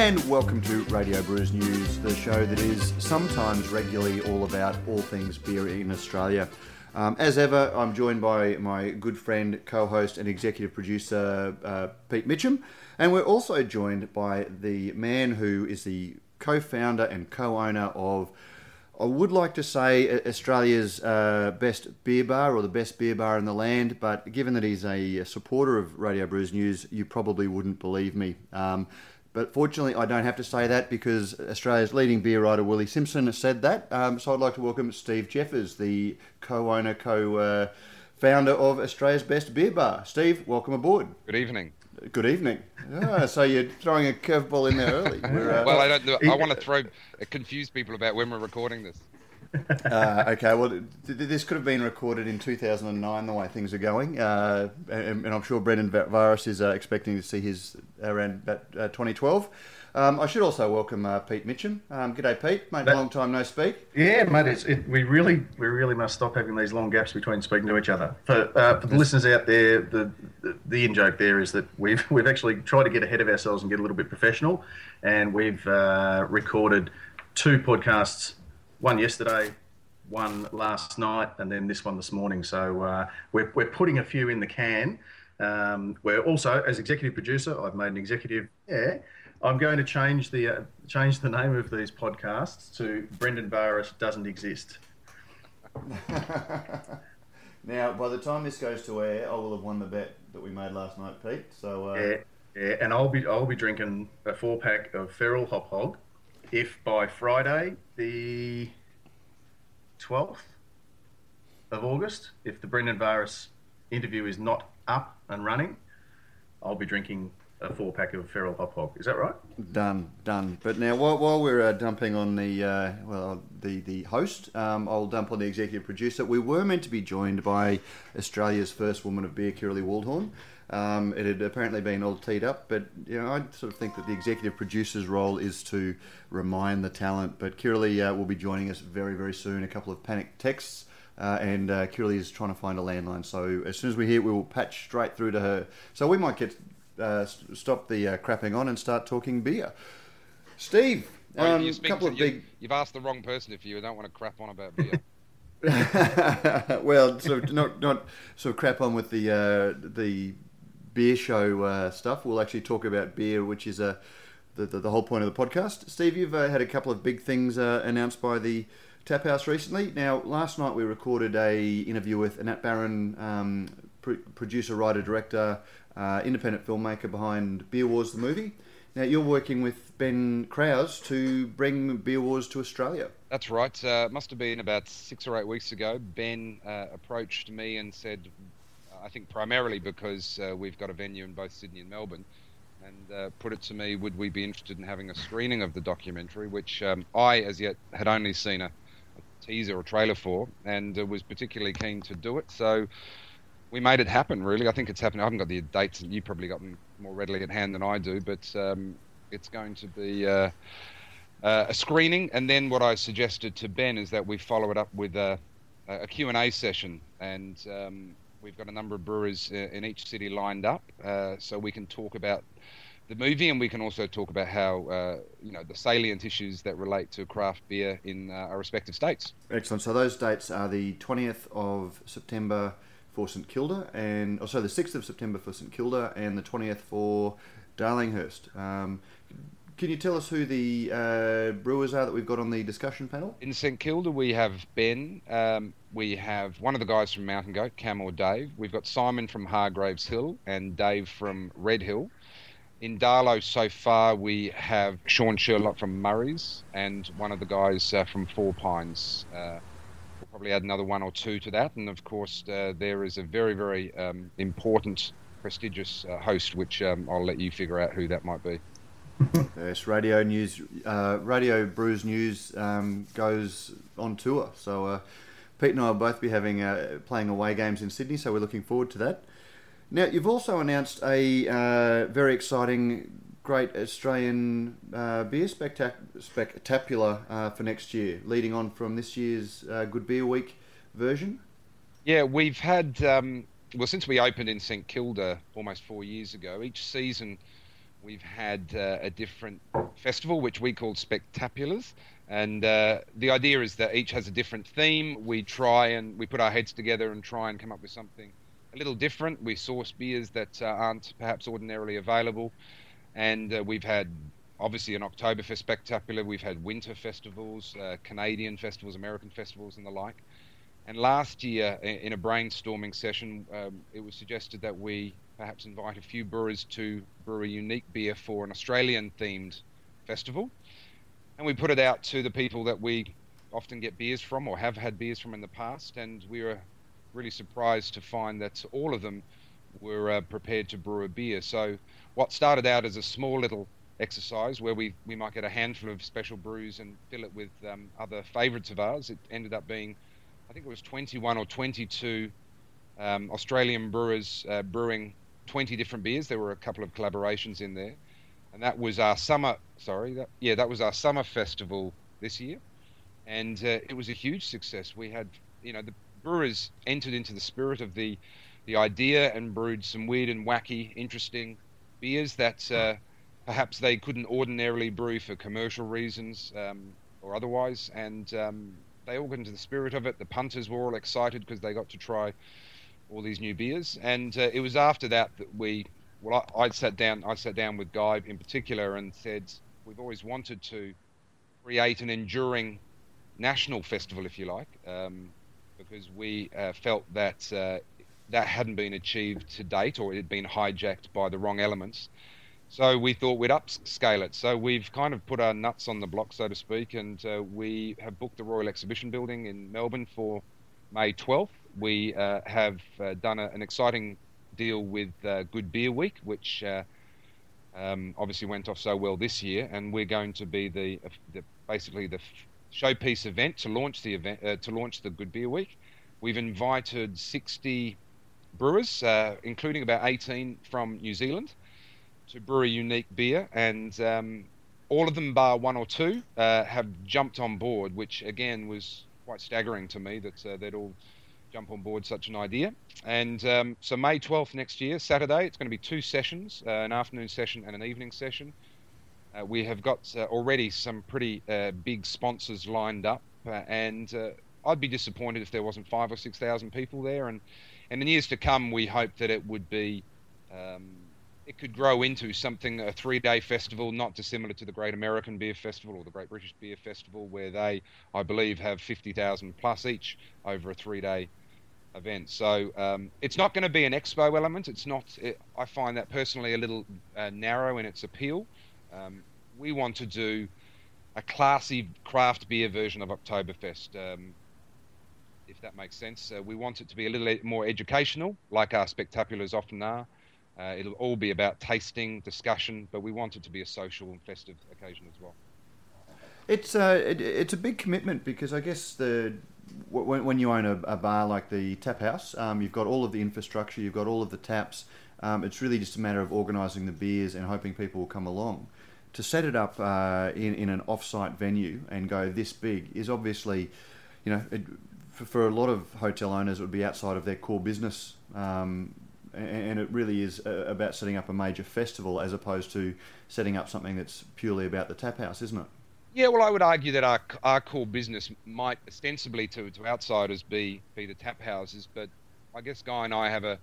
And welcome to Radio Brews News, the show that is sometimes regularly all about all things beer in Australia. Um, as ever, I'm joined by my good friend, co host, and executive producer, uh, Pete Mitchum. And we're also joined by the man who is the co founder and co owner of, I would like to say, Australia's uh, best beer bar or the best beer bar in the land. But given that he's a supporter of Radio Brews News, you probably wouldn't believe me. Um, but fortunately, I don't have to say that because Australia's leading beer writer Willie Simpson has said that. Um, so I'd like to welcome Steve Jeffares, the co-owner, co-founder of Australia's Best Beer Bar. Steve, welcome aboard. Good evening. Good evening. Oh, so you're throwing a curveball in there early. Uh, well, I don't. Know. I want to throw confuse people about when we're recording this uh, okay, well, th- this could have been recorded in 2009, the way things are going, uh, and, and, I'm sure Brendan Virus is uh, expecting to see his around about uh, 2012. Um, I should also welcome uh, Pete Mitchum. Um, g'day, Pete. Mate, that, long time no speak. Yeah, mate. It's, it, we really, we really must stop having these long gaps between speaking to each other. For, uh, for the listeners out there, the, the, the in joke there is that we've we've actually tried to get ahead of ourselves and get a little bit professional, and we've recorded two podcasts one yesterday, one last night, and then this one this morning. So uh, we're, we're putting a few in the can. Um, we're also, as executive producer, I've made an executive. Yeah, I'm going to change the uh, change the name of these podcasts to Brendan Virus doesn't exist. now, by the time this goes to air, I will have won the bet that we made last night, Pete. So uh... yeah, yeah, and I'll be I'll be drinking a four pack of Feral Hop Hog if by Friday, the 12th of August, if the Brendan Virus interview is not up and running, I'll be drinking a four pack of Feral Hop Hog. Is that right? Done, done. But now, while, while we're uh, dumping on the uh, well, the the host, um, I'll dump on the executive producer. We were meant to be joined by Australia's first woman of beer, Kirrily Waldhorn. Um, it had apparently been all teed up, but you know, I sort of think that the executive producer's role is to remind the talent. But Kirrily uh, will be joining us very, very soon. A couple of panic texts. Uh, and uh, Kirrily is trying to find a landline. So as soon as we hear, we will patch straight through to her. So we might get uh, stop the uh, crapping on and start talking beer. Steve, um, couple of you, big. You've asked the wrong person if you don't want to crap on about beer. well, so not not sort of crap on with the uh, the beer show uh, stuff. We'll actually talk about beer, which is a uh, the, the, the whole point of the podcast. Steve, you've uh, had a couple of big things uh, announced by the Tap House recently. Now, last night we recorded a interview with Anat Baron, um, pr- producer, writer, director, uh, independent filmmaker behind Beer Wars the movie. Now, you're working with Ben Kraus to bring Beer Wars to Australia. That's right. Uh, must have been about six or eight weeks ago. Ben uh, approached me and said, I think primarily because uh, we've got a venue in both Sydney and Melbourne, and uh, put it to me, would we be interested in having a screening of the documentary, which um, I, as yet, had only seen a, a teaser or trailer for, and uh, was particularly keen to do it. So we made it happen. Really, I think it's happening. I haven't got the dates, and you probably got them more readily at hand than I do, but um, it's going to be. Uh, uh, a screening, and then what I suggested to Ben is that we follow it up with a, a Q&A session, and um, We've got a number of brewers uh, in each city lined up, uh, so we can talk about the movie, and we can also talk about how uh, you know the salient issues that relate to craft beer in uh, our respective states. Excellent. So those dates are the twentieth of September for St Kilda, and also oh, the sixth of September for St Kilda, and the twentieth for Darlinghurst. Um, can you tell us who the uh, brewers are that we've got on the discussion panel? In St Kilda, we have Ben. Um, we have one of the guys from Mountain Goat, Cam or Dave. We've got Simon from Hargreaves Hill and Dave from Red Hill. In Darlo, so far, we have Shawn Sherlock from Murray's and one of the guys uh, from Four Pines. Uh, we'll probably add another one or two to that. And of course, uh, there is a very, very um, important, prestigious uh, host, which um, I'll let you figure out who that might be yes, radio news, uh, radio brews news um, goes on tour. So uh, Pete and I will both be having uh, playing away games in Sydney. So we're looking forward to that. Now you've also announced a uh, very exciting, great Australian uh, beer spectac- spectacular uh, for next year, leading on from this year's Good Beer Week version. Yeah, we've had um, well since we opened in St Kilda almost four years ago. Each season we've had uh, a different festival, which we call Spectaculars. And uh, the idea is that each has a different theme. We try and we put our heads together and try and come up with something a little different. We source beers that uh, aren't perhaps ordinarily available. And uh, we've had obviously an Oktoberfest spectacular. We've had winter festivals, uh, Canadian festivals, American festivals, and the like. And last year, in a brainstorming session, um, it was suggested that we perhaps invite a few brewers to brew a unique beer for an Australian themed festival. And we put it out to the people that we often get beers from or have had beers from in the past. And we were really surprised to find that all of them were uh, prepared to brew a beer. So, what started out as a small little exercise where we, we might get a handful of special brews and fill it with um, other favourites of ours, it ended up being, I think it was 21 or 22 um, Australian brewers uh, brewing 20 different beers. There were a couple of collaborations in there. And that was our summer, sorry, that, yeah, that was our summer festival this year. And uh, it was a huge success. We had, you know, the brewers entered into the spirit of the, the idea and brewed some weird and wacky, interesting beers that uh, perhaps they couldn't ordinarily brew for commercial reasons um, or otherwise. And um, they all got into the spirit of it. The punters were all excited because they got to try all these new beers. And uh, it was after that that we, well, I, I sat down, I sat down with Guy in particular and said, we've always wanted to create an enduring national festival, if you like, um, because we uh, felt that uh, that hadn't been achieved to date, or it had been hijacked by the wrong elements. So we thought we'd upscale it. So we've kind of put our nuts on the block, so to speak, and uh, we have booked the Royal Exhibition Building in Melbourne for May 12th. We uh, have uh, done a, an exciting deal with uh, Good Beer Week, which uh, um, obviously went off so well this year, and we're going to be the, the basically the showpiece event to launch the event uh, to launch the Good Beer Week. We've invited 60 brewers, including about 18 from New Zealand to brew a unique beer, and um, all of them, bar one or two, uh, have jumped on board, which again was quite staggering to me that uh, they'd all jump on board such an idea. And um, so, May 12th next year, Saturday, it's going to be two sessions uh, an afternoon session and an evening session. Uh, we have got uh, already some pretty uh, big sponsors lined up, and I'd be disappointed if there wasn't five or six thousand people there. And, and in years to come, we hope that it would be. Um, it could grow into something a three-day festival, not dissimilar to the Great American Beer Festival or the Great British Beer Festival, where they, I believe, have fifty thousand plus each over a three-day event. So um, it's not going to be an expo element. It's not. It, I find that personally a little uh, narrow in its appeal. Um, we want to do a classy craft beer version of Oktoberfest. Um, if that makes sense, uh, we want it to be a little more educational, like our spectaculars often are. Uh, it'll all be about tasting, discussion, but we want it to be a social and festive occasion as well. It's uh, it, it's a big commitment because I guess the when, when you own a, a bar like the Tap House, um, you've got all of the infrastructure, you've got all of the taps. Um, it's really just a matter of organising the beers and hoping people will come along. To set it up uh, in in an off-site venue and go this big is obviously, you know, it, for, for, a lot of hotel owners, it would be outside of their core business. Um, and it really is uh, about setting up a major festival as opposed to setting up something that's purely about the tap house, isn't it? Yeah, well, I would argue that our our core business might ostensibly to to outsiders be be the tap houses, but I guess Guy and I have a,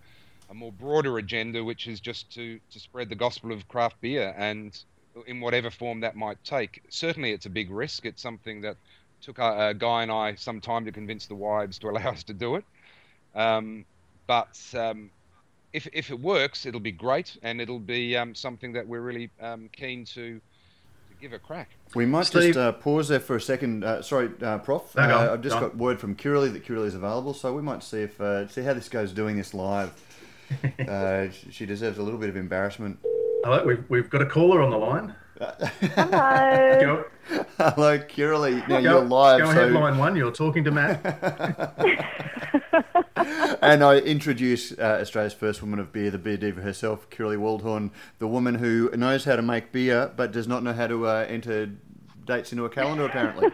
a more broader agenda, which is just to to spread the gospel of craft beer, and in whatever form that might take. Certainly, it's a big risk. It's something that took uh, Guy and I some time to convince the wives to allow us to do it. Um, but um, if if it works, it'll be great, and it'll be um, something that we're really um, keen to, to give a crack. We might Steve. just uh, pause there for a second. Uh, sorry, uh, Prof. Uh, I've just got word from Kirrily that Kirrily is available, so we might see if uh, see how this goes doing this live. Uh, she deserves a little bit of embarrassment. Hello, we've, we've got a caller on the line. Hello. Hello, Kirrily. Now go, you're live. Go ahead, so... line one. You're talking to Matt. and I introduce uh, Australia's first woman of beer, the beer diva herself, Kirrily Waldhorn, the woman who knows how to make beer but does not know how to uh, enter dates into a calendar, apparently.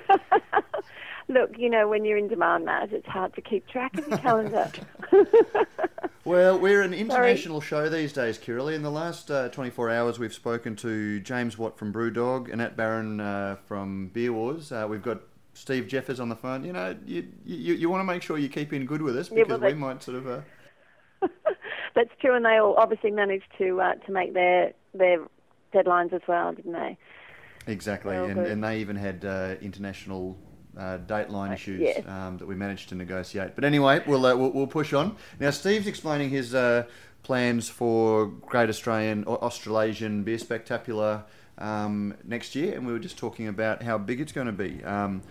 Look, you know, when you're in demand, Matt, it's hard to keep track of your calendar. Well, we're an international Sorry. show these days, Kirrily. In the last uh, 24 hours, we've spoken to James Watt from Brewdog, and Anat Baron uh, from Beer Wars. Uh, we've got Steve Jeffares on the phone. You know, you, you, you want to make sure you keep in good with us because yeah, well, we might sort of. Uh... that's true, and they all obviously managed to uh, to make their their deadlines as well, didn't they? Exactly, and, and they even had uh, international uh, dateline issues yes. um, that we managed to negotiate. But anyway, we'll, uh, we'll, we'll push on. Now, Steve's explaining his uh, plans for Great Australian or Australasian Beer Spectacular um, next year, and we were just talking about how big it's going to be. Um,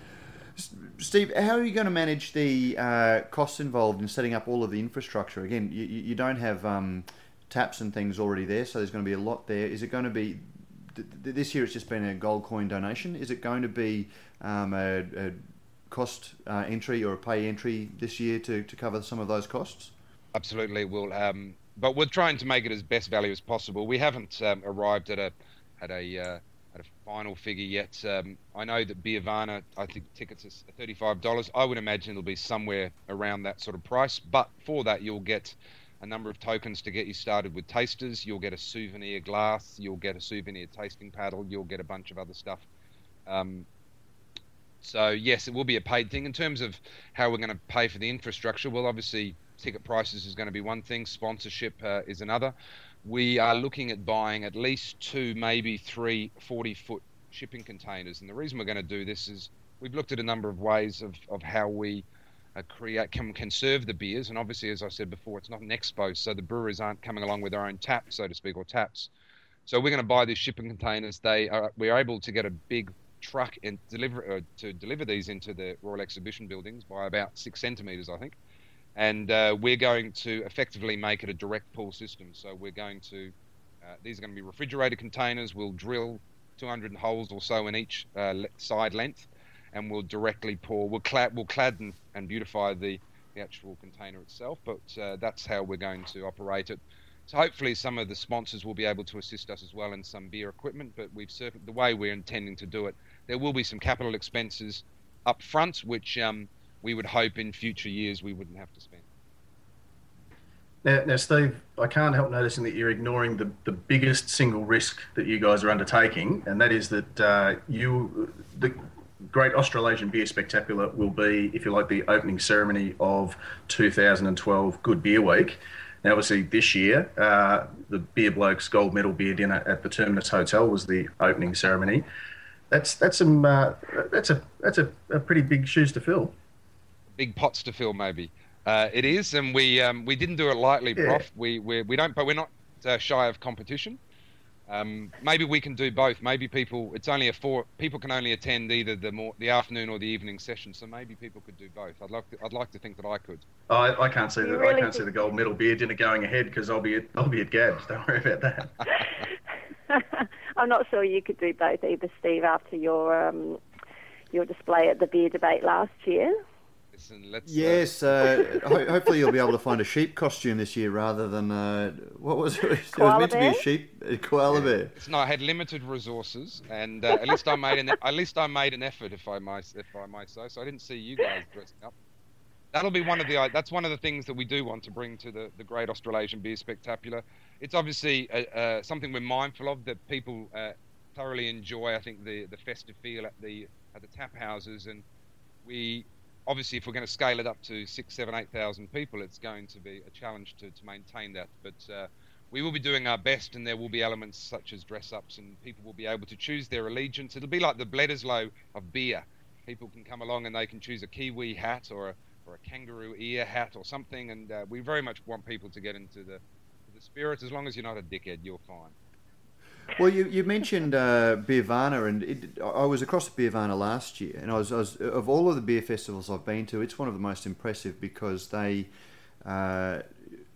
Steve, how are you going to manage the uh, costs involved in setting up all of the infrastructure? Again, you, you don't have um, taps and things already there, so there's going to be a lot there. Is it going to be this year? It's just been a gold coin donation. Is it going to be um, a, a, cost uh, entry or a pay entry this year to, to cover some of those costs? Absolutely, we'll. Um, but we're trying to make it as best value as possible. We haven't um, arrived at a at a uh, a final figure yet. Um, I know that Beervana, I think tickets are thirty-five dollars. I would imagine it'll be somewhere around that sort of price. But for that, you'll get a number of tokens to get you started with tasters. You'll get a souvenir glass. You'll get a souvenir tasting paddle. You'll get a bunch of other stuff. Um, so yes, it will be a paid thing. In terms of how we're going to pay for the infrastructure, well, obviously ticket prices is going to be one thing. Sponsorship uh, is another. We are looking at buying at least two, maybe three 40 foot shipping containers. And the reason we're going to do this is we've looked at a number of ways of, of how we uh, create can conserve the beers. And obviously, as I said before, it's not an expo, so the brewers aren't coming along with their own taps, so to speak, or taps. So we're going to buy these shipping containers. They are, we're able to get a big truck and deliver uh, to deliver these into the Royal Exhibition buildings by about six centimeters, I think. And uh, we're going to effectively make it a direct pull system. So we're going to uh, these are going to be refrigerated containers. We'll drill 200 holes or so in each uh, side length, and we'll directly pour. We'll clad, we'll clad and, and beautify the, the actual container itself. But uh, that's how we're going to operate it. So hopefully some of the sponsors will be able to assist us as well in some beer equipment. But we've the way we're intending to do it there will be some capital expenses up front, which um, we would hope in future years we wouldn't have to spend. Now, now, Steve, I can't help noticing that you're ignoring the, the biggest single risk that you guys are undertaking, and that is that uh, you, the Great Australasian Beer Spectacular, will be, if you like, the opening ceremony of 2012 Good Beer Week. Now, obviously, this year, uh, the Beer Blokes Gold Medal Beer Dinner at the Terminus Hotel was the opening ceremony that's that's some uh, that's a that's a, a, pretty big shoes to fill. Big pots to fill, maybe. Uh, it is, and we um, we didn't do it lightly, yeah. Prof. We we we don't, but we're not uh, shy of competition. Um, maybe we can do both. Maybe people, it's only a four. People can only attend either the more the afternoon or the evening session. So maybe people could do both. I'd like to, I'd like to think that I could. Oh, I, I can't see that. Really I can't see the gold medal beer dinner going ahead because I'll be at, I'll be at Gabs. Don't worry about that. I'm not sure you could do both either, Steve, after your um, your display at the beer debate last year. Listen, uh, yes, uh, ho- hopefully you'll be able to find a sheep costume this year rather than uh, what was it? It was meant to be a sheep, a koala yeah. bear. It's not. I had limited resources, and uh, at least I made an at least I made an effort, if I might, if I might say. So I didn't see you guys dressing up. That'll be one of the that's one of the things that we do want to bring to the, the Great Australasian Beer Spectacular it's obviously uh, uh, something we're mindful of that people uh, thoroughly enjoy. I think the the festive feel at the at the tap houses, and we obviously if we're going to scale it up to six, seven, eight thousand people, it's going to be a challenge to, to maintain that. But uh, we will be doing our best, and there will be elements such as dress ups, and people will be able to choose their allegiance. It'll be like the Bledisloe of beer. People can come along and they can choose a Kiwi hat or a or a kangaroo ear hat or something, and uh, we very much want people to get into the spirits, as long as you're not a dickhead, you're fine. Well, you, you mentioned uh, Beervana, and it, I was across Beervana last year, and I was, I was, of all of the beer festivals I've been to, it's one of the most impressive because they uh,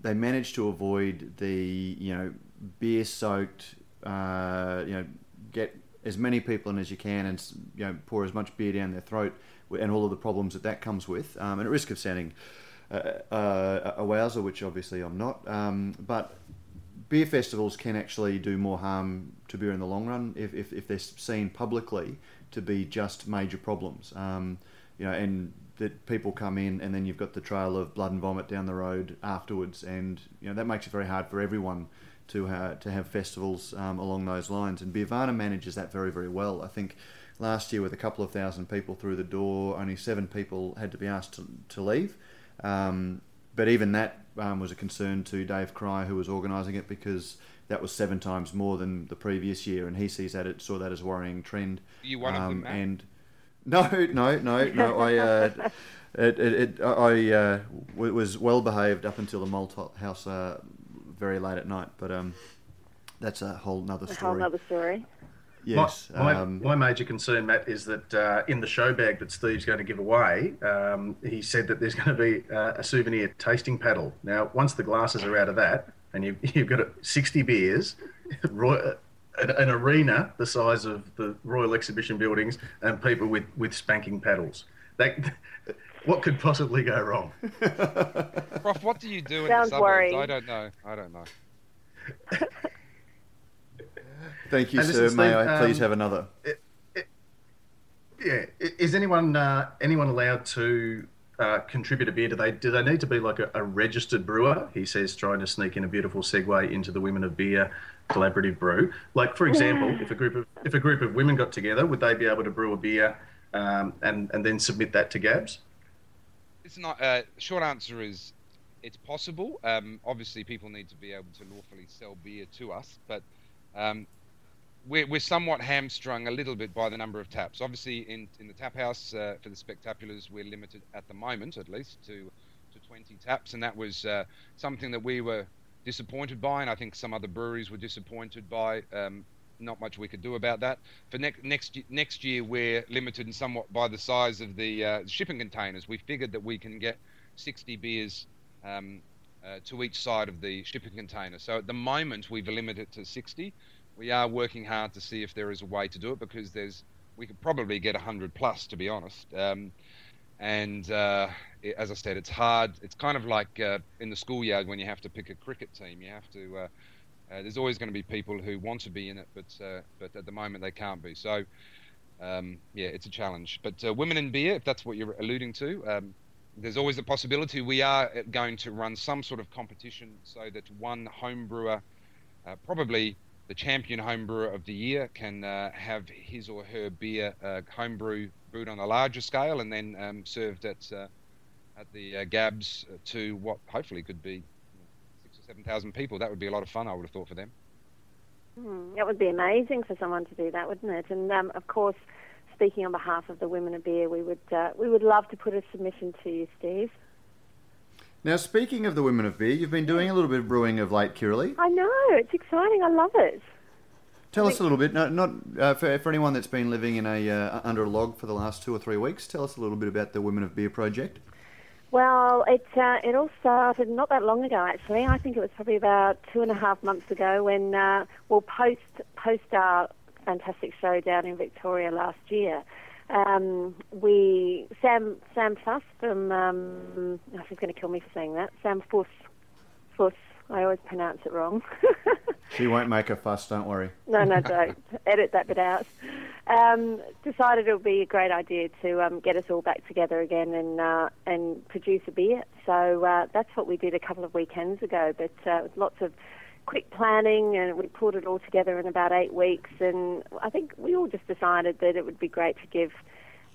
they managed to avoid the you know beer soaked uh, you know get as many people in as you can and you know pour as much beer down their throat and all of the problems that that comes with, um, and at risk of sounding uh, a wowser, which obviously I'm not. Um, but beer festivals can actually do more harm to beer in the long run if, if, if they're seen publicly to be just major problems. Um, you know, and that people come in and then you've got the trail of blood and vomit down the road afterwards, and you know that makes it very hard for everyone to uh, to have festivals um, along those lines. And Beervana manages that very very well. I think last year with a couple of thousand people through the door, only seven people had to be asked to, to leave. Um, but even that um, was a concern to Dave Cry, who was organising it, because that was seven times more than the previous year, and he sees that it saw that as a worrying trend. You one of them, Um, Matt? and no, no, no, no. I uh, it, it, it, I uh, w- was well behaved up until the malt house uh, very late at night, but um, that's a whole nother story. A whole story. other story. Yes. My, my, um, my major concern, Matt, is that uh, in the show bag that Steve's going to give away, um, he said that there's going to be uh, a souvenir tasting paddle. Now, once the glasses are out of that, and you've, you've got 60 beers, Roy, an, an arena the size of the Royal Exhibition buildings, and people with, with spanking paddles. That, what could possibly go wrong? Prof, what do you do in Sounds the suburbs? worrying. I don't know. I don't know. thank you, and sir. listen, May Steve, I please um, have another? Yeah, is anyone uh, anyone allowed to uh, contribute a beer? Do they do they need to be like a, a registered brewer? He says, trying to sneak in a beautiful segue into the Women of Beer collaborative brew. Like for example, if a group of if a group of women got together, would they be able to brew a beer um, and and then submit that to Gabs? It's not. Uh, short answer is, it's possible. Um, obviously, people need to be able to lawfully sell beer to us, but um, we're, we're somewhat hamstrung a little bit by the number of taps. Obviously, in in the tap house uh, for the spectaculars, we're limited at the moment, at least, to to 20 taps, and that was uh, something that we were disappointed by, and I think some other breweries were disappointed by. Um, not much we could do about that. For next next next year, we're limited somewhat by the size of the uh, shipping containers. We figured that we can get 60 beers um, uh, to each side of the shipping container. So at the moment, we've limited it to 60. We are working hard to see if there is a way to do it because there's we could probably get 100 plus, to be honest. Um, and uh, it, as I said, it's hard. It's kind of like uh, in the schoolyard when you have to pick a cricket team. You have to. Uh, uh, there's always going to be people who want to be in it, but uh, but at the moment they can't be. So um, yeah, it's a challenge. But uh, women in beer, if that's what you're alluding to, um, there's always the possibility we are going to run some sort of competition so that one home brewer, probably the champion home brewer of the year, can uh, have his or her beer uh, home brew brewed on a larger scale and then um, served at uh, at the uh, Gabs to what hopefully could be six or seven thousand people. That would be a lot of fun, I would have thought for them. Hmm, that would be amazing for someone to do that, wouldn't it? And um, of course, speaking on behalf of the Women of Beer, we would uh, we would love to put a submission to you, Steve. Now, speaking of the women of beer, you've been doing a little bit of brewing of late, Kirrily. I know it's exciting. I love it. Tell us a little bit. No, not uh, for, for anyone that's been living in a uh, under a log for the last two or three weeks. Tell us a little bit about the Women of Beer project. Well, it uh, it all started not that long ago, actually. I think it was probably about two and a half months ago when, uh, well, post post our fantastic show down in Victoria last year, um, we Sam Sam Fuss from um, oh, she's going to kill me for saying that. Sam Fuss Fuss. I always pronounce it wrong. She won't make a fuss. Don't worry. no, no, don't edit that bit out. Um, decided it would be a great idea to um, get us all back together again and uh, and produce a beer. So uh, that's what we did a couple of weekends ago. But uh, with lots of quick planning, and we pulled it all together in about eight weeks. And I think we all just decided that it would be great to give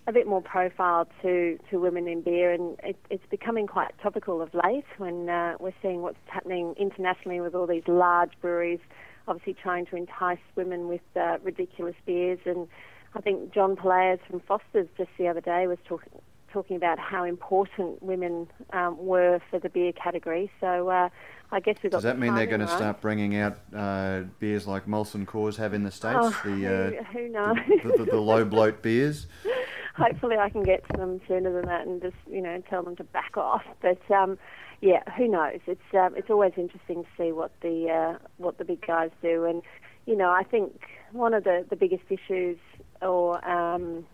a bit more profile to, to women in beer, and it, it's becoming quite topical of late when uh, we're seeing what's happening internationally with all these large breweries, obviously trying to entice women with uh, ridiculous beers. And I think John Pollaers from Foster's just the other day was talking talking about how important women um, were for the beer category. So uh, I guess we've got. Does that mean they're going to start bringing out uh, beers like Molson Coors have in the states? Oh, the, who, uh, who knows? the, the, the low bloat beers. hopefully I can get to them sooner than that and just you know tell them to back off. But um, yeah, who knows? It's um, it's always interesting to see what the uh, what the big guys do, and you know I think one of the the biggest issues or um,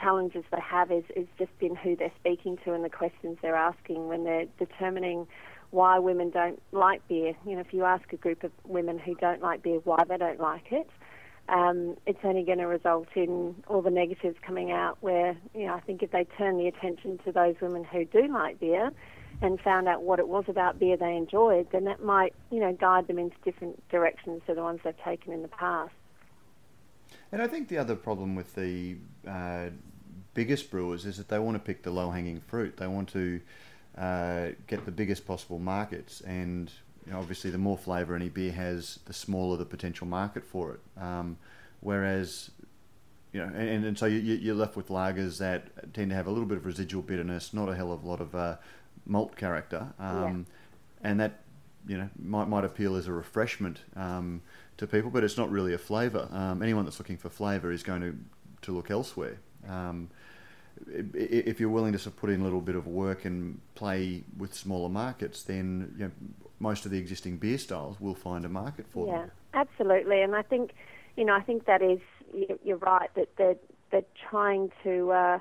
challenges they have is is just in who they're speaking to and the questions they're asking when they're determining why women don't like beer. You know, if you ask a group of women who don't like beer why they don't like it, um, it's only going to result in all the negatives coming out. Where you know, I think if they turn the attention to those women who do like beer and found out what it was about beer they enjoyed, then that might you know guide them into different directions to the ones they've taken in the past. And I think the other problem with the uh, biggest brewers is that they want to pick the low hanging fruit. They want to uh, get the biggest possible markets, and you know, obviously, the more flavour any beer has, the smaller the potential market for it. Um, whereas, you know, and, and so you, you're left with lagers that tend to have a little bit of residual bitterness, not a hell of a lot of uh, malt character, um, yeah. and that you know might might appeal as a refreshment um, to people, but it's not really a flavour. Um, anyone that's looking for flavour is going to to look elsewhere. Um, if you're willing to put in a little bit of work and play with smaller markets, then you know, most of the existing beer styles will find a market for yeah, them. Yeah, absolutely. And I think, you know, I think that is you're right that they're they're trying to, uh,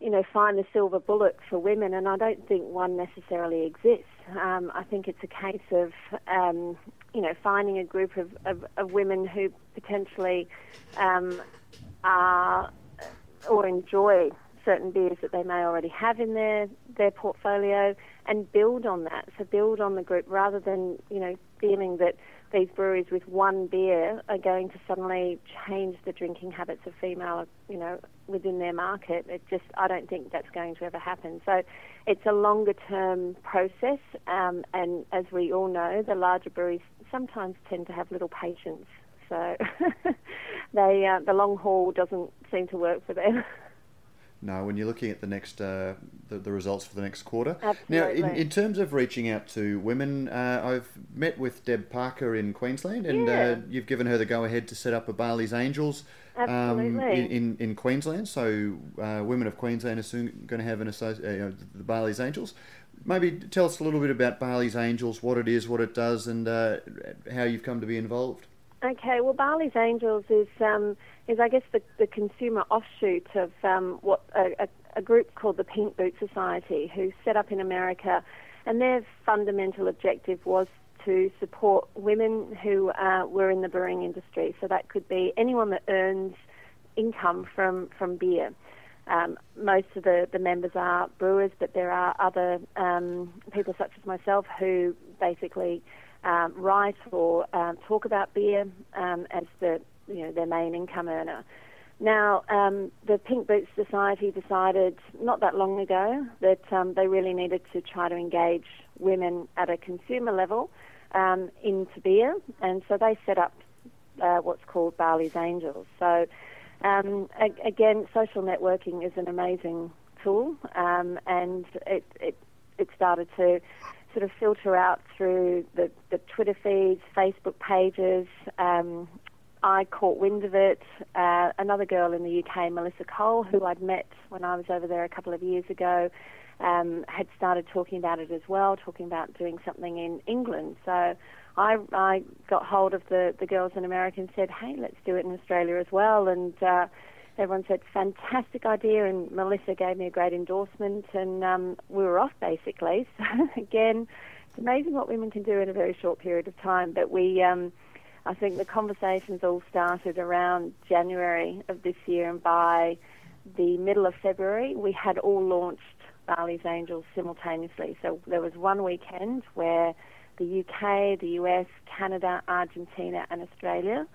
you know, find the silver bullet for women, and I don't think one necessarily exists. Um, I think it's a case of, um, you know, finding a group of, of, of women who potentially um, are or enjoy certain beers that they may already have in their, their portfolio and build on that. So build on the group rather than, you know, feeling that these breweries with one beer are going to suddenly change the drinking habits of female, you know, within their market. It just, I don't think that's going to ever happen. So it's a longer term process. Um, and as we all know, the larger breweries sometimes tend to have little patience. So they, uh, the long haul doesn't seem to work for them. No, when you're looking at the next uh, the, the, results for the next quarter. Absolutely. Now, in, in terms of reaching out to women, uh, I've met with Deb Parker in Queensland, and uh, yeah. uh, you've given her the go ahead to set up a Barley's Angels um, in, in, in Queensland. So, uh, women of Queensland are soon going to have an associ- uh, the Barley's Angels. Maybe tell us a little bit about Barley's Angels, what it is, what it does, and how you've come to be involved. Okay, well, Barley's Angels is um, is I guess the, the consumer offshoot of um, what a, a, group called the Pink Boot Society, who set up in America, and their fundamental objective was to support women who uh, were in the brewing industry. So that could be anyone that earns income from from beer. Um, most of the, the members are brewers, but there are other um, people such as myself who basically um, write or um, talk about beer um, as the you know their main income earner. Now, um, the Pink Boots Society decided not that long ago that they really needed to try to engage women at a consumer level into beer, and so they set up uh, what's called Barley's Angels. So, um, again, social networking is an amazing tool, um, and it, it it started to sort of filter out through the, the Twitter feeds, Facebook pages, um, I caught wind of it. Uh, another girl in the UK, Melissa Cole, who I'd met when I was over there a couple of years ago, um, had started talking about it as well, talking about doing something in England. So I, I got hold of the, the girls in America and said, hey, let's do it in Australia as well. And uh, everyone said, fantastic idea. And Melissa gave me a great endorsement, and um, we were off basically. So again, it's amazing what women can do in a very short period of time. But we. Um, I think the conversations all started around January of this year, and by the middle of February, we had all launched Barley's Angels simultaneously. So there was one weekend where the UK, the US, Canada, Argentina, and Australia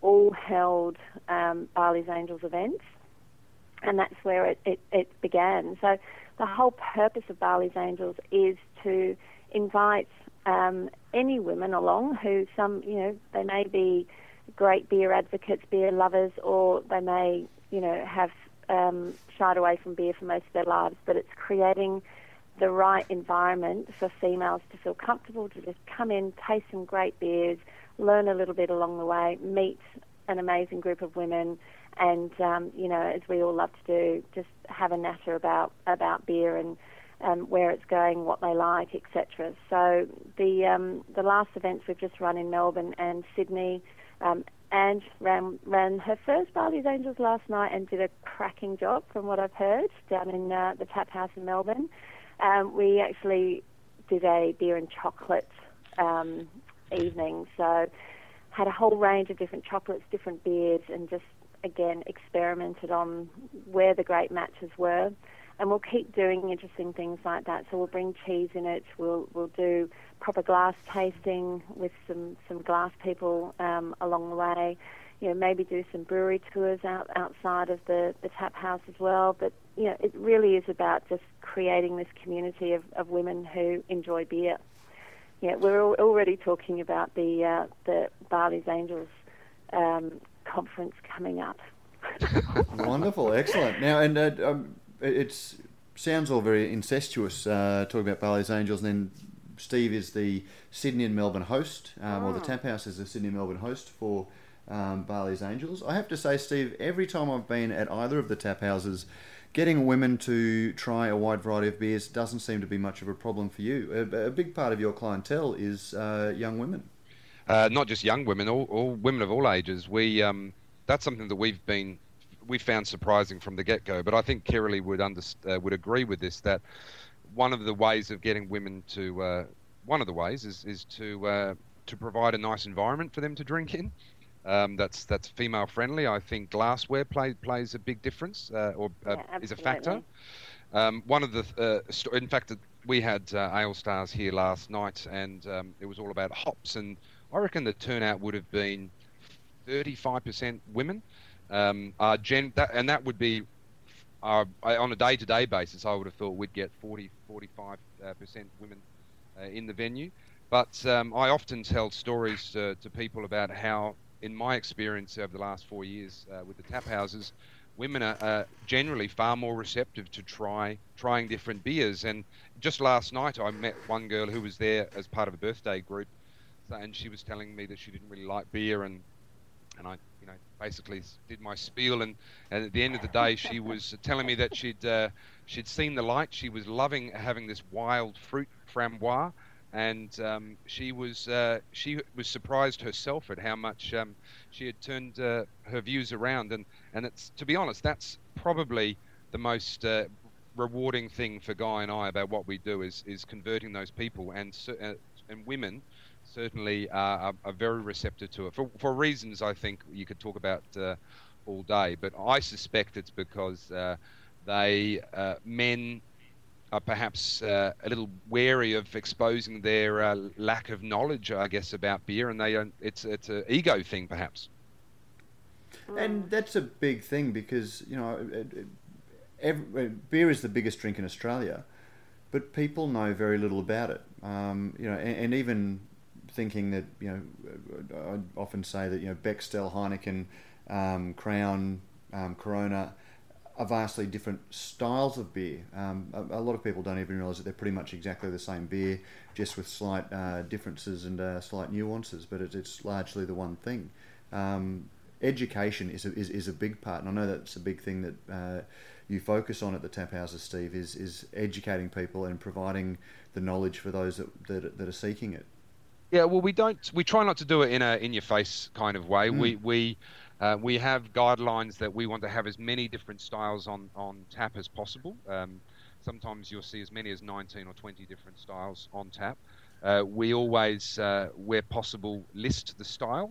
all held um, Barley's Angels events, and that's where it, it, it began. So the whole purpose of Barley's Angels is to invite um, any women along who some, you know, they may be great beer advocates, beer lovers, or they may, you know, have um, shied away from beer for most of their lives, but it's creating the right environment for females to feel comfortable to just come in, taste some great beers, learn a little bit along the way, meet an amazing group of women, and um, you know, as we all love to do, just have a natter about about beer and um, where it's going, what they like, etc. So the um, the last events we've just run in Melbourne and Sydney, um, Ange ran ran her first Barley's Angels last night and did a cracking job from what I've heard down in uh, the Tap House in Melbourne. Um, we actually did a beer and chocolate um, evening, so had a whole range of different chocolates, different beers, and just again experimented on where the great matches were. And we'll keep doing interesting things like that. So we'll bring cheese in it. We'll we'll do proper glass tasting with some some glass people um, along the way. You know, maybe do some brewery tours out outside of the the tap house as well. But you know, it really is about just creating this community of, of women who enjoy beer. Yeah, we're already talking about the uh, the Barley's Angels um, conference coming up. Wonderful, excellent. Now, and uh, um, it sounds all very incestuous uh, talking about Barley's Angels, and then Steve is the Sydney and Melbourne host, um, oh. or the ah. Tap House is the Sydney and Melbourne host for um, Barley's Angels. I have to say, Steve, every time I've been at either of the tap houses, getting women to try a wide variety of beers doesn't seem to be much of a problem for you. A, a big part of your clientele is uh, young women. Uh, not just young women, all, all, women of all ages. We um, that's something that we've been we found surprising from the get go. But I think Kirrily would uh, would agree with this that one of the ways of getting women to uh, one of the ways is is to uh, to provide a nice environment for them to drink in. Um, that's that's female friendly. I think glassware play, plays a big difference, uh, or uh, yeah, is a factor. Um, one of the, uh, st- in fact, we had uh, Ale Stars here last night, and um, it was all about hops, and I reckon the turnout would have been 35% women. Um, gen- that, and that would be uh, on a day-to-day basis. I would have thought we'd get 40, 45 uh, percent women uh, in the venue. But um, I often tell stories to, to people about how in my experience over the last four years uh, with the tap houses, women are uh, generally far more receptive to try trying different beers. And just last night, I met one girl who was there as part of a birthday group, and she was telling me that she didn't really like beer, and and I, you know, basically did my spiel. And, and at the end of the day, she was telling me that she'd uh, she'd seen the light. She was loving having this wild fruit framboise and um, she was uh, she was surprised herself at how much um, she had turned uh, her views around, and and it's to be honest, that's probably the most uh, rewarding thing for Guy and I about what we do is is converting those people, and uh, and women certainly are, are, very receptive to it for for reasons I think you could talk about uh, all day, but I suspect it's because uh, they men are perhaps uh, a little wary of exposing their uh, lack of knowledge, I guess, about beer, and they don't. It's it's an ego thing, perhaps. And that's a big thing because you know, every, beer is the biggest drink in Australia, but people know very little about it. Um, you know, and, and, even thinking that you know, I often say that you know, Bechtel, Heineken, um, Crown, um, Corona are vastly different styles of beer. Um, a, a, lot of people don't even realise that they're pretty much exactly the same beer, just with slight uh, differences and uh, slight nuances, but it, it's largely the one thing. Um, education is a, is, is a big part, and I know that's a big thing that uh, you focus on at the tap houses, Steve, is, is educating people and providing the knowledge for those that, that, that are seeking it. Yeah, well, we don't. We try not to do it in a in your face kind of way. Mm. We we uh, we have guidelines that we want to have as many different styles on, on tap as possible. Um, sometimes you'll see as many as 19 or 20 different styles on tap. Uh, we always, uh, where possible, list the style,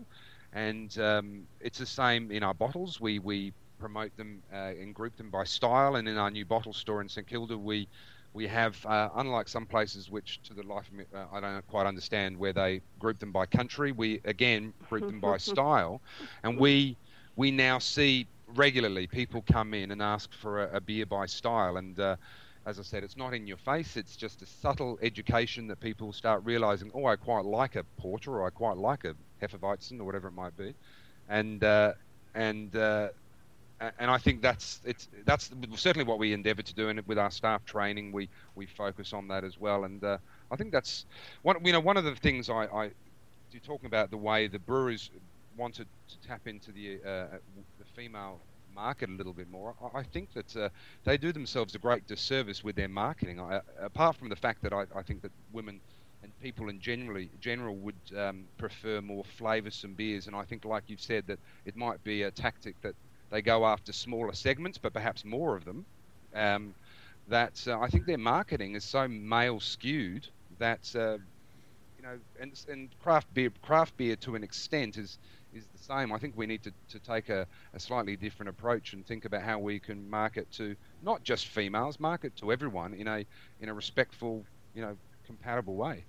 and um, it's the same in our bottles. We, we promote them uh, and group them by style, and in our new bottle store in St Kilda, we we have, uh, unlike some places which, to the life of me, uh, I don't quite understand, where they group them by country, we again group them by style, and we we now see regularly people come in and ask for a, a beer by style, and uh, as I said, it's not in your face. It's just a subtle education that people start realizing. Oh, I quite like a porter, or I quite like a Hefeweizen, or whatever it might be, and uh, and uh, and I think that's it's that's certainly what we endeavour to do, and with our staff training, we we focus on that as well. And uh, I think that's one you know one of the things I, I you're talking about the way the brewers wanted to tap into the uh, the female market a little bit more. I, I think that uh, they do themselves a great disservice with their marketing. I, apart from the fact that I, I think that women and people in generally general would um, prefer more flavoursome beers, and I think, like you've said, that it might be a tactic that they go after smaller segments, but perhaps more of them. Um, that uh, I think their marketing is so male skewed that uh, you know, and and craft beer, craft beer to an extent is is the same. I think we need to, to take a, a slightly different approach and think about how we can market to not just females, market to everyone in a in a respectful, you know, compatible way.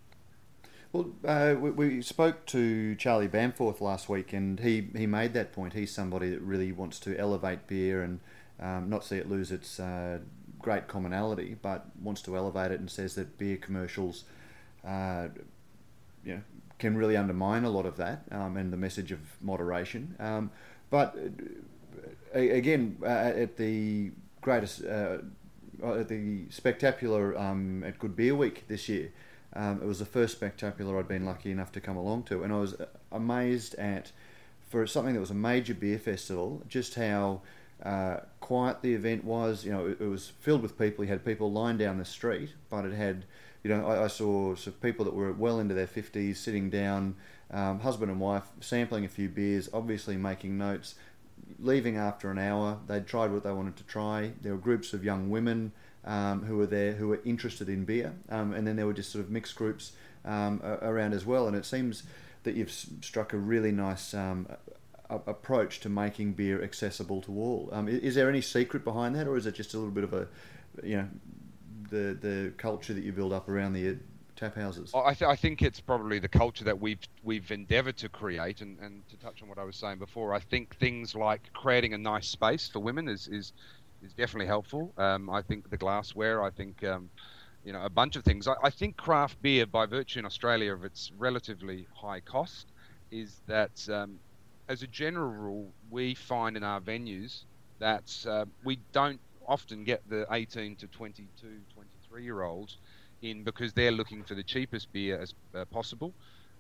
Well, uh, we, we, spoke to Charlie Bamforth last week, and he, he made that point. He's somebody that really wants to elevate beer and um, not see it lose its uh, great commonality, but wants to elevate it and says that beer commercials, uh, you know, can really undermine a lot of that um, and the message of moderation. Um, but uh, again, uh, at the greatest, uh, at the SpecTAPular um, at Good Beer Week this year, um, it was the first SpecTAPular I'd been lucky enough to come along to, and I was amazed at, for something that was a major beer festival, just how uh, quiet the event was. You know, it, it, was filled with people. You had people lined down the street, but it had you know, I, I saw sort of people that were well into their 50s sitting down, um, husband and wife, sampling a few beers, obviously making notes, leaving after an hour. They'd tried what they wanted to try. There were groups of young women um, who were there who were interested in beer, um, and then there were just sort of mixed groups um, around as well. And it seems that you've struck a really nice um, approach to making beer accessible to all. Um, is there any secret behind that, or is it just a little bit of a, you know, the the culture that you build up around the uh, tap houses? I, th- I think it's probably the culture that we've we've endeavoured to create, and, and to touch on what I was saying before, I think things like creating a nice space for women is is, is definitely helpful. Um, I think the glassware, I think. Um, you know, a bunch of things. I, I think craft beer, by virtue in Australia of its relatively high cost, is that um, as a general rule, we find in our venues that uh, we don't often get the 18 to 22, 23 year olds in because they're looking for the cheapest beer as uh, possible.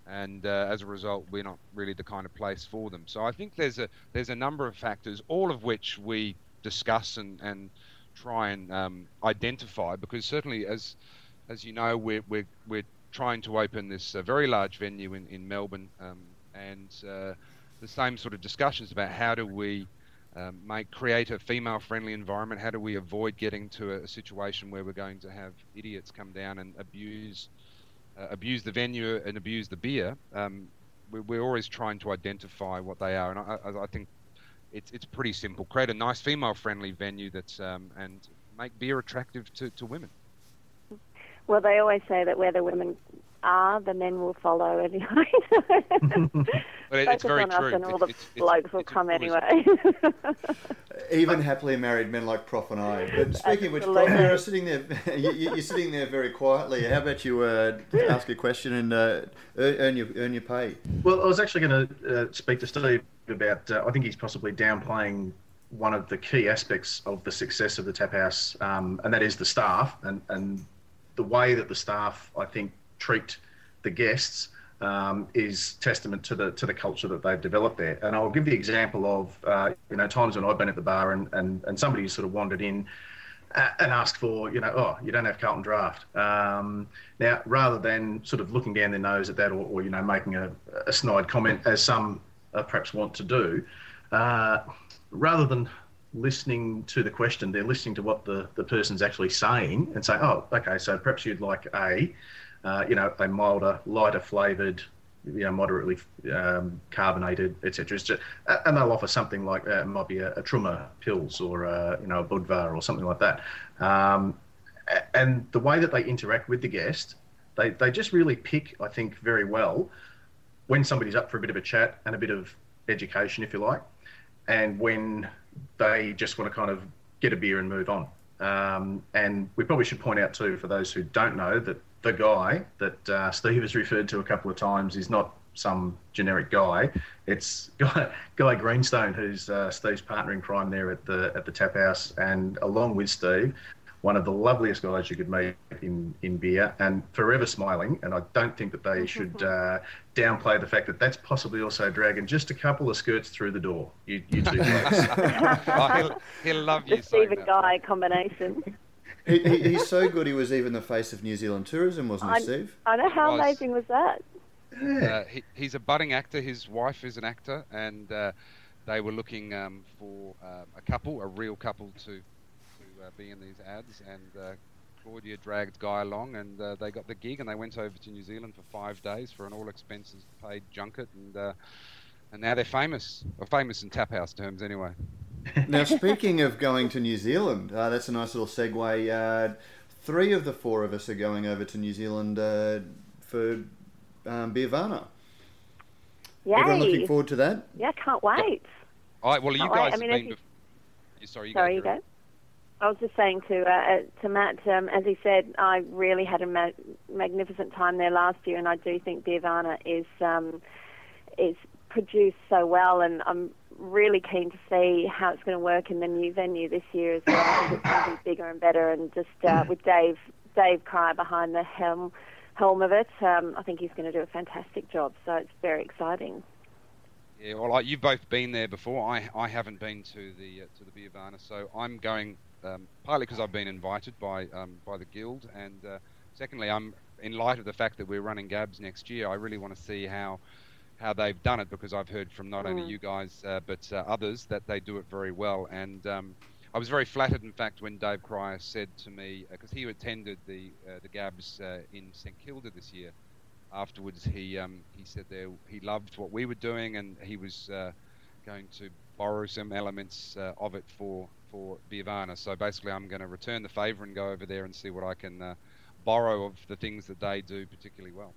And uh, as a result, we're not really the kind of place for them. So I think there's a there's a number of factors, all of which we discuss and, and try and um, identify. Because certainly, as as you know, we're we're, we're trying to open this uh, very large venue in in Melbourne, um, and uh, the same sort of discussions about how do we um, make create a female friendly environment? How do we avoid getting to a, a, situation where we're going to have idiots come down and abuse uh, abuse the venue and abuse the beer? Um, we're, we're, always trying to identify what they are, and I, I, think it's it's pretty simple. Create a nice female friendly venue that's um, and make beer attractive to, to women. Well, they always say that where the women are, the men will follow anyway. but it's very on true. Us and all the it's, blokes it's, will it's come anyway. Even happily married men like Prof and I. But speaking of which, Prof, you're sitting there. You, are sitting there very quietly. How about you uh, ask a question and uh, earn your earn your pay? Well, I was actually going to uh, speak to Steve about. Uh, I think he's possibly downplaying one of the key aspects of the success of the tap house, um, and that is the staff and and the way that the staff, I think, treat the guests um, is testament to the to the culture that they've developed there. And I'll give the example of uh, you know times when I've been at the bar and and, and somebody sort of wandered in uh, and asked for you know oh you don't have Carlton Draft. Um, now rather than sort of looking down their nose at that or, or you know making a, a snide comment as some uh, perhaps want to do, uh, rather than listening to the question, they're listening to what the, the person's actually saying and say, oh, okay, so perhaps you'd like A, uh, you know, a milder, lighter flavoured, you know, moderately um, carbonated, etc. And they'll offer something like uh, might be a, a Trumer Pils or a, you know a Budvar or something like that. Um, and the way that they interact with the guest, they, they just really pick, I think, very well when somebody's up for a bit of a chat and a bit of education, if you like, and when they just want to kind of get a beer and move on. Um, and we probably should point out too, for those who don't know, that the guy that uh, Steve has referred to a couple of times is not some generic guy. It's Guy, guy Greenstone, who's uh, Steve's partner in crime there at the at the tap house, and along with Steve, one of the loveliest guys you could meet in, in beer and forever smiling. And I don't think that they should uh, downplay the fact that that's possibly also dragging just a couple of skirts through the door. You, you two oh, he'll, he'll love you. The Stephen Guy combination. he, he, he's so good. He was even the face of New Zealand tourism, wasn't he, Steve? I know. How was. amazing was that? Yeah. Uh, he, he's a budding actor. His wife is an actor, and uh, they were looking um, for uh, a couple, a real couple, to to uh, be in these ads. And uh, Claudia dragged Guy along, and uh, they got the gig, and they went over to New Zealand for five days for an all expenses paid junket, and uh, and now they're famous, or famous in tap house terms anyway. now, speaking of going to New Zealand, uh, that's a nice little segue. Uh, three of the four of us are going over to New Zealand uh, for um, Beervana. Yay. Everyone looking forward to that? Yeah, can't wait. All right, well, you Can't guys wait. I mean, been. you- bef- Sorry, you Sorry, go. you go. I was just saying to uh, uh, to Matt, um, as he said, I really had a ma- magnificent time there last year, and I do think Beervana is um, is produced so well, and I'm really keen to see how it's going to work in the new venue this year as well. I think it's going to be bigger and better, and just uh, with Dave Dave Cryer behind the helm helm of it, um, I think he's going to do a fantastic job. So it's very exciting. Yeah, well, you've both been there before. I I haven't been to the uh, to the Beervana, so I'm going um, partly because I've been invited by um, by the guild, and uh, secondly, I'm in light of the fact that we're running Gabs next year. I really want to see how how they've done it because I've heard from not only Mm. you guys uh, but uh, others that they do it very well, and um, I was very flattered, in fact, when Dave Cryer said to me because he attended the uh, the Gabs uh, in St Kilda this year afterwards he um, he said there he loved what we were doing and he was uh, going to borrow some elements uh, of it for for Beervana. So basically, I'm going to return the favour and go over there and see what I can uh, borrow of the things that they do particularly well.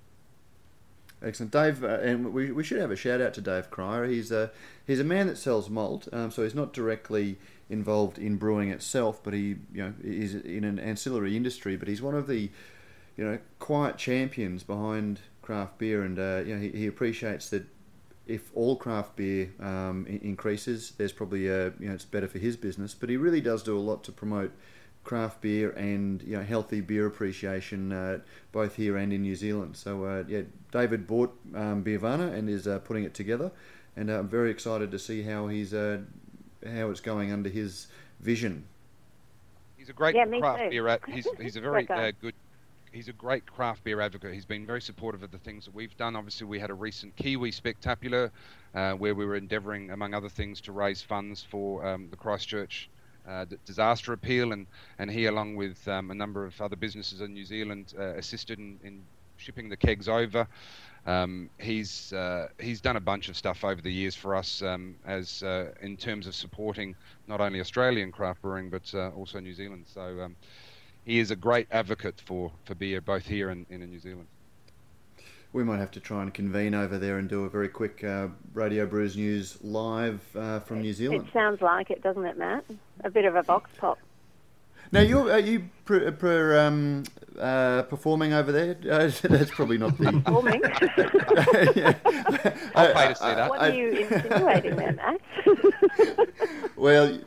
Excellent, Dave, uh, and we, we should have a shout out to Dave Cryer. He's a he's a man that sells malt, um, so he's not directly involved in brewing itself, but he you know is in an ancillary industry. But he's one of the you know quiet champions behind craft beer, and uh, you know he, he appreciates that if all craft beer um, increases, there's probably a, you know it's better for his business. But he really does do a lot to promote craft beer and you know healthy beer appreciation uh, both here and in New Zealand. So uh, yeah, David bought um, Beervana and is uh, putting it together, and uh, I'm very excited to see how he's uh, how it's going under his vision. He's a great Yeah, me craft too. beer. Ad- he's he's a very uh, good. He's a great craft beer advocate. He's been very supportive of the things that we've done. Obviously, we had a recent Kiwi SpecTAPular, uh, where we were endeavouring, among other things, to raise funds for um, the Christchurch uh, disaster appeal, and, and he, along with um, a number of other businesses in New Zealand, uh, assisted in, in shipping the kegs over. Um, he's uh, he's done a bunch of stuff over the years for us, um, as uh, in terms of supporting not only Australian craft brewing but uh, also New Zealand. So um, he is a great advocate for, for beer, both here and, and in New Zealand. We might have to try and convene over there and do a very quick uh, Radio Brews News live uh, from New Zealand. It sounds like it, doesn't it, Matt? A bit of a vox pop. Now you're are you per, per, um, uh, performing over there? Uh, that's probably not the. Forming. Yeah. I'll pay to see that. what are you insinuating there, Matt? Well,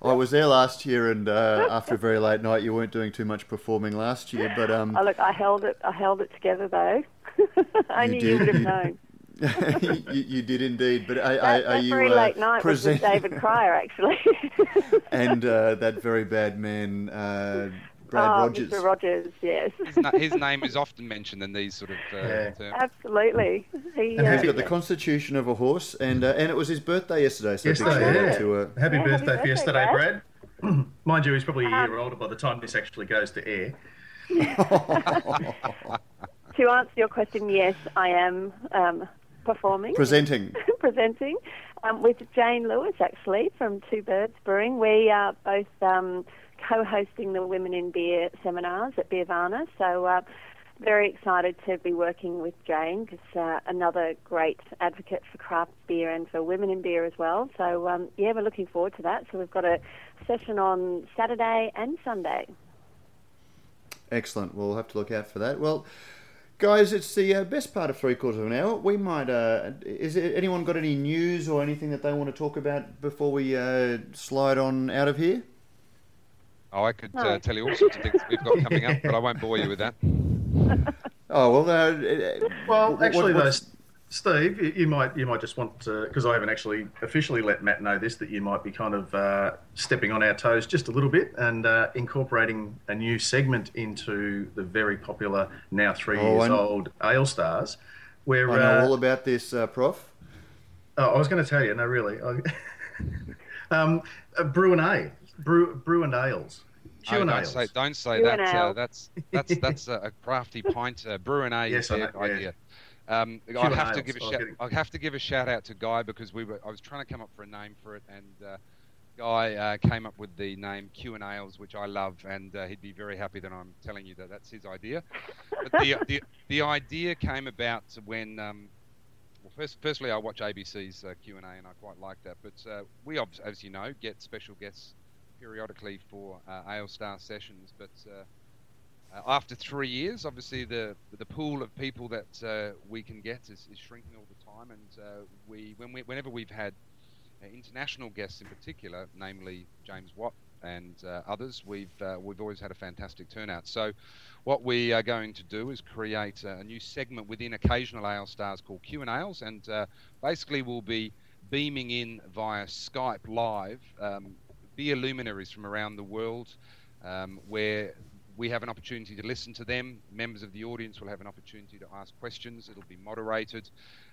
I was there last year, and uh, after a very late night, you weren't doing too much performing last year. But um, oh, look, I held it. I held it together though. Only you, did, would have you- known. you, you did indeed. But are, That, are that you very uh, late night was with David Cryer, actually. and uh, that very bad man, uh, Brad oh, Rogers? Mr. Rogers, yes, His, na- his name is often mentioned in these sort of uh, Yeah. terms. absolutely. He, And uh, He's got the constitution of a horse, and uh, and it was his birthday yesterday. So Yesterday, yeah. to uh, Happy Yeah, happy birthday for yesterday, Brad. Brad. Mind you, he's probably a year Um, older by the time this actually goes to air. to answer your question, yes, I am um, performing. presenting. presenting um, with Jayne Lewis, actually, from Two Birds Brewing. We are both um, co hosting the Women in Beer seminars at Beervana. So, uh, very excited to be working with Jayne, because uh, another great advocate for craft beer and for women in beer as well. So, um, yeah, we're looking forward to that. So, we've got a session on Saturday and Sunday. Excellent. We'll have to look out for that. Well, guys, it's the uh, best part of three quarters of an hour. We might. Uh, is anyone got any news or anything that they want to talk about before we uh, slide on out of here? Oh, I could No. uh, tell you all sorts of things we've got coming up, but I won't bore you with that. Oh well. Uh, Well, what- actually, though, Steve, you- you might you might just want to because I haven't actually officially let Matt know this that you might be kind of uh, stepping on our toes just a little bit and uh, incorporating a new segment into the very popular now three Oh, years I kn- old Ale Stars, where I know uh, all about this, uh, Prof. Oh, I was going to tell you. No, really. I- um, uh, brew and ale, brew, brew and ales. Oh, don't ales. say, don't say Brew that. Uh, that's that's that's a, a crafty pint. Uh, brew and ale Yes, is I their know, yeah. idea. Um, I and have to ales, give a I was shout. getting- I have to give a shout out to Guy because we were. I was trying to come up for a name for it, and uh, Guy uh, came up with the name Q and Ales, which I love, and uh, he'd be very happy that I'm telling you that that's his idea. But the the, the idea came about when. Um, well, first, firstly, I watch ABC's uh, Q and A, and I quite like that. But uh, we, obs- as you know, get special guests periodically for uh, Ale Star sessions. But uh, uh, after three years, obviously the the pool of people that uh, we can get is, is shrinking all the time, and uh, we when we whenever we've had uh, international guests in particular, namely James Watt and uh, others, we've we've always had a fantastic turnout. So, what we are going to do is create a, new segment within occasional Ale Stars called Q and Ales, and basically we'll be beaming in via Skype live um, beer luminaries from around the world, um, where we have an opportunity to listen to them. Members of the audience will have an opportunity to ask questions. It'll be moderated.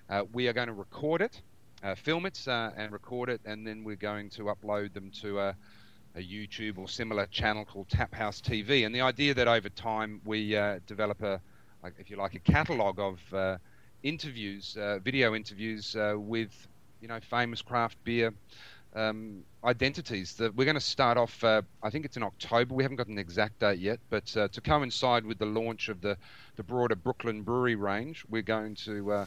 Uh, we are going to record it, uh, film it, uh, and record it, and then we're going to upload them to a, a YouTube or similar channel called Tap House TV. And the idea that over time we uh, develop a, if you like, a catalogue of uh, interviews, uh, video interviews with, you know, famous craft beer um, identities. That we're going to start off. Uh, I think it's in October. We haven't got an exact date yet, but uh, to coincide with the launch of the the broader Brooklyn Brewery range, we're going to uh,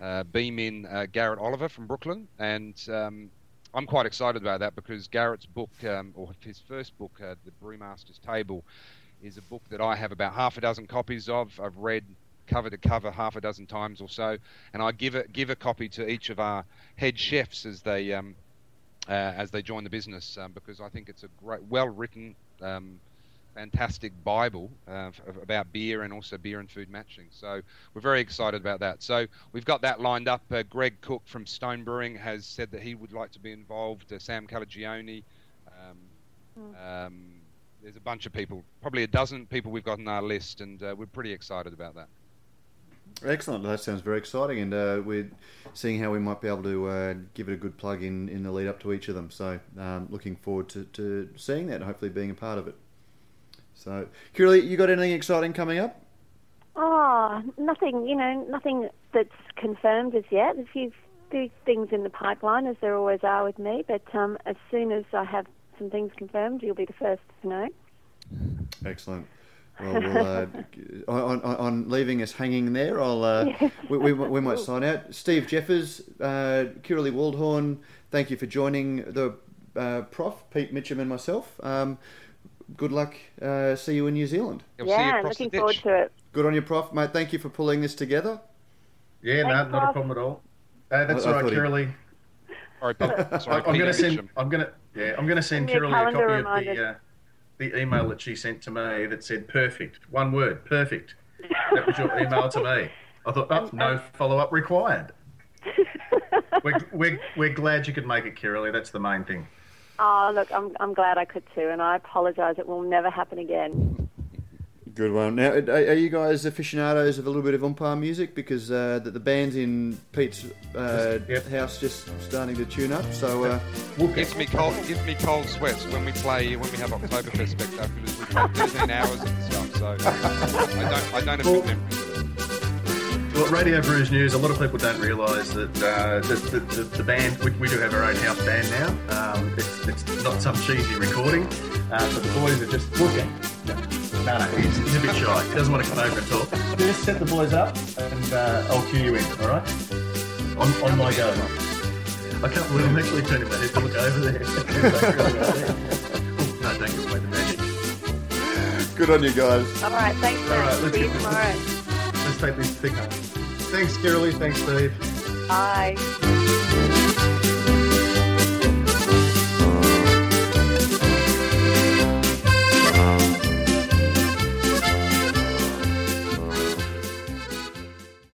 uh, beam in uh, Garrett Oliver from Brooklyn, and um, I'm quite excited about that because Garrett's book, um, or his first book, uh, The Brewmaster's Table, is a book that I have about half a dozen copies of. I've read cover to cover half a dozen times or so, and I give it give a copy to each of our head chefs as they um, uh, as they join the business um, because I think it's a great, well written, um, fantastic Bible uh, f- about beer and also beer and food matching. So we're very excited about that. So we've got that lined up. Uh, Greg Koch from Stone Brewing has said that he would like to be involved. Uh, Sam Calagione. Um, um, there's a bunch of people, probably a dozen people we've got on our list, and uh, we're pretty excited about that. Excellent. That sounds very exciting, and uh, we're seeing how we might be able to uh, give it a good plug in in the lead up to each of them. So, um, looking forward to, to seeing that and hopefully being a part of it. So, Kirrily, you got anything exciting coming up? Oh, nothing, you know, nothing that's confirmed as yet. There's a few, few things in the pipeline, as there always are with me, but um, as soon as I have some things confirmed, you'll be the first to know. Excellent. Well, we'll uh, on, on, on leaving us hanging there, I'll uh, we, we, we might sign out. Steve Jeffares, uh, Kirrily Waldhorn, thank you for joining the uh, Prof, Pete Mitchum, and myself. Um, good luck. Uh, see you in New Zealand. We'll see you yeah, looking forward to it. Good on you, Prof, mate. Thank you for pulling this together. Yeah, no, Thanks, not a problem at all. Uh, that's I- I all right, thought Kirrily. Sorry, Pete- I- sorry, I'm going to send. Mitchum. I'm going to. Yeah, I'm going to send Send a Kirrily a calendar copy of the uh, the email that she sent to me that said perfect. One word, perfect. That was your email to me. I thought, oh, no uh, follow up required. We're, we're, we're glad you could make it, Kirrily. That's the main thing. Oh, look, I'm, I'm glad I could too, and I apologise. It will never happen again. Good one. Now, are, are you guys aficionados of a little bit of oompah music? Because uh, the, the band's in Pete's uh, Yep. house just starting to tune up. So, uh, Whoop Gives me cold. Gives me cold sweats when we play when we have Oktoberfest SpecTAPulars. We play 13 hours and stuff. So I don't. I don't have good memories of it. Well, Radio Brews News, a lot of people don't realise that uh, the, the, the, the band, we, we do have our own house band now. Um, it's, it's not some cheesy recording, uh, but the boys are just looking. No, no, he's, he's a bit shy. He doesn't want to come over and talk. Just set the boys up and uh, I'll cue you in, all right? On, on my go. I can't believe I'm actually turning my head to look over there. Oh, no, don't give away the magic. good on you guys. All right, thanks, All right, let's See you tomorrow. Let's take this thing home. Thanks, Kirrily. Thanks, Steve. Bye.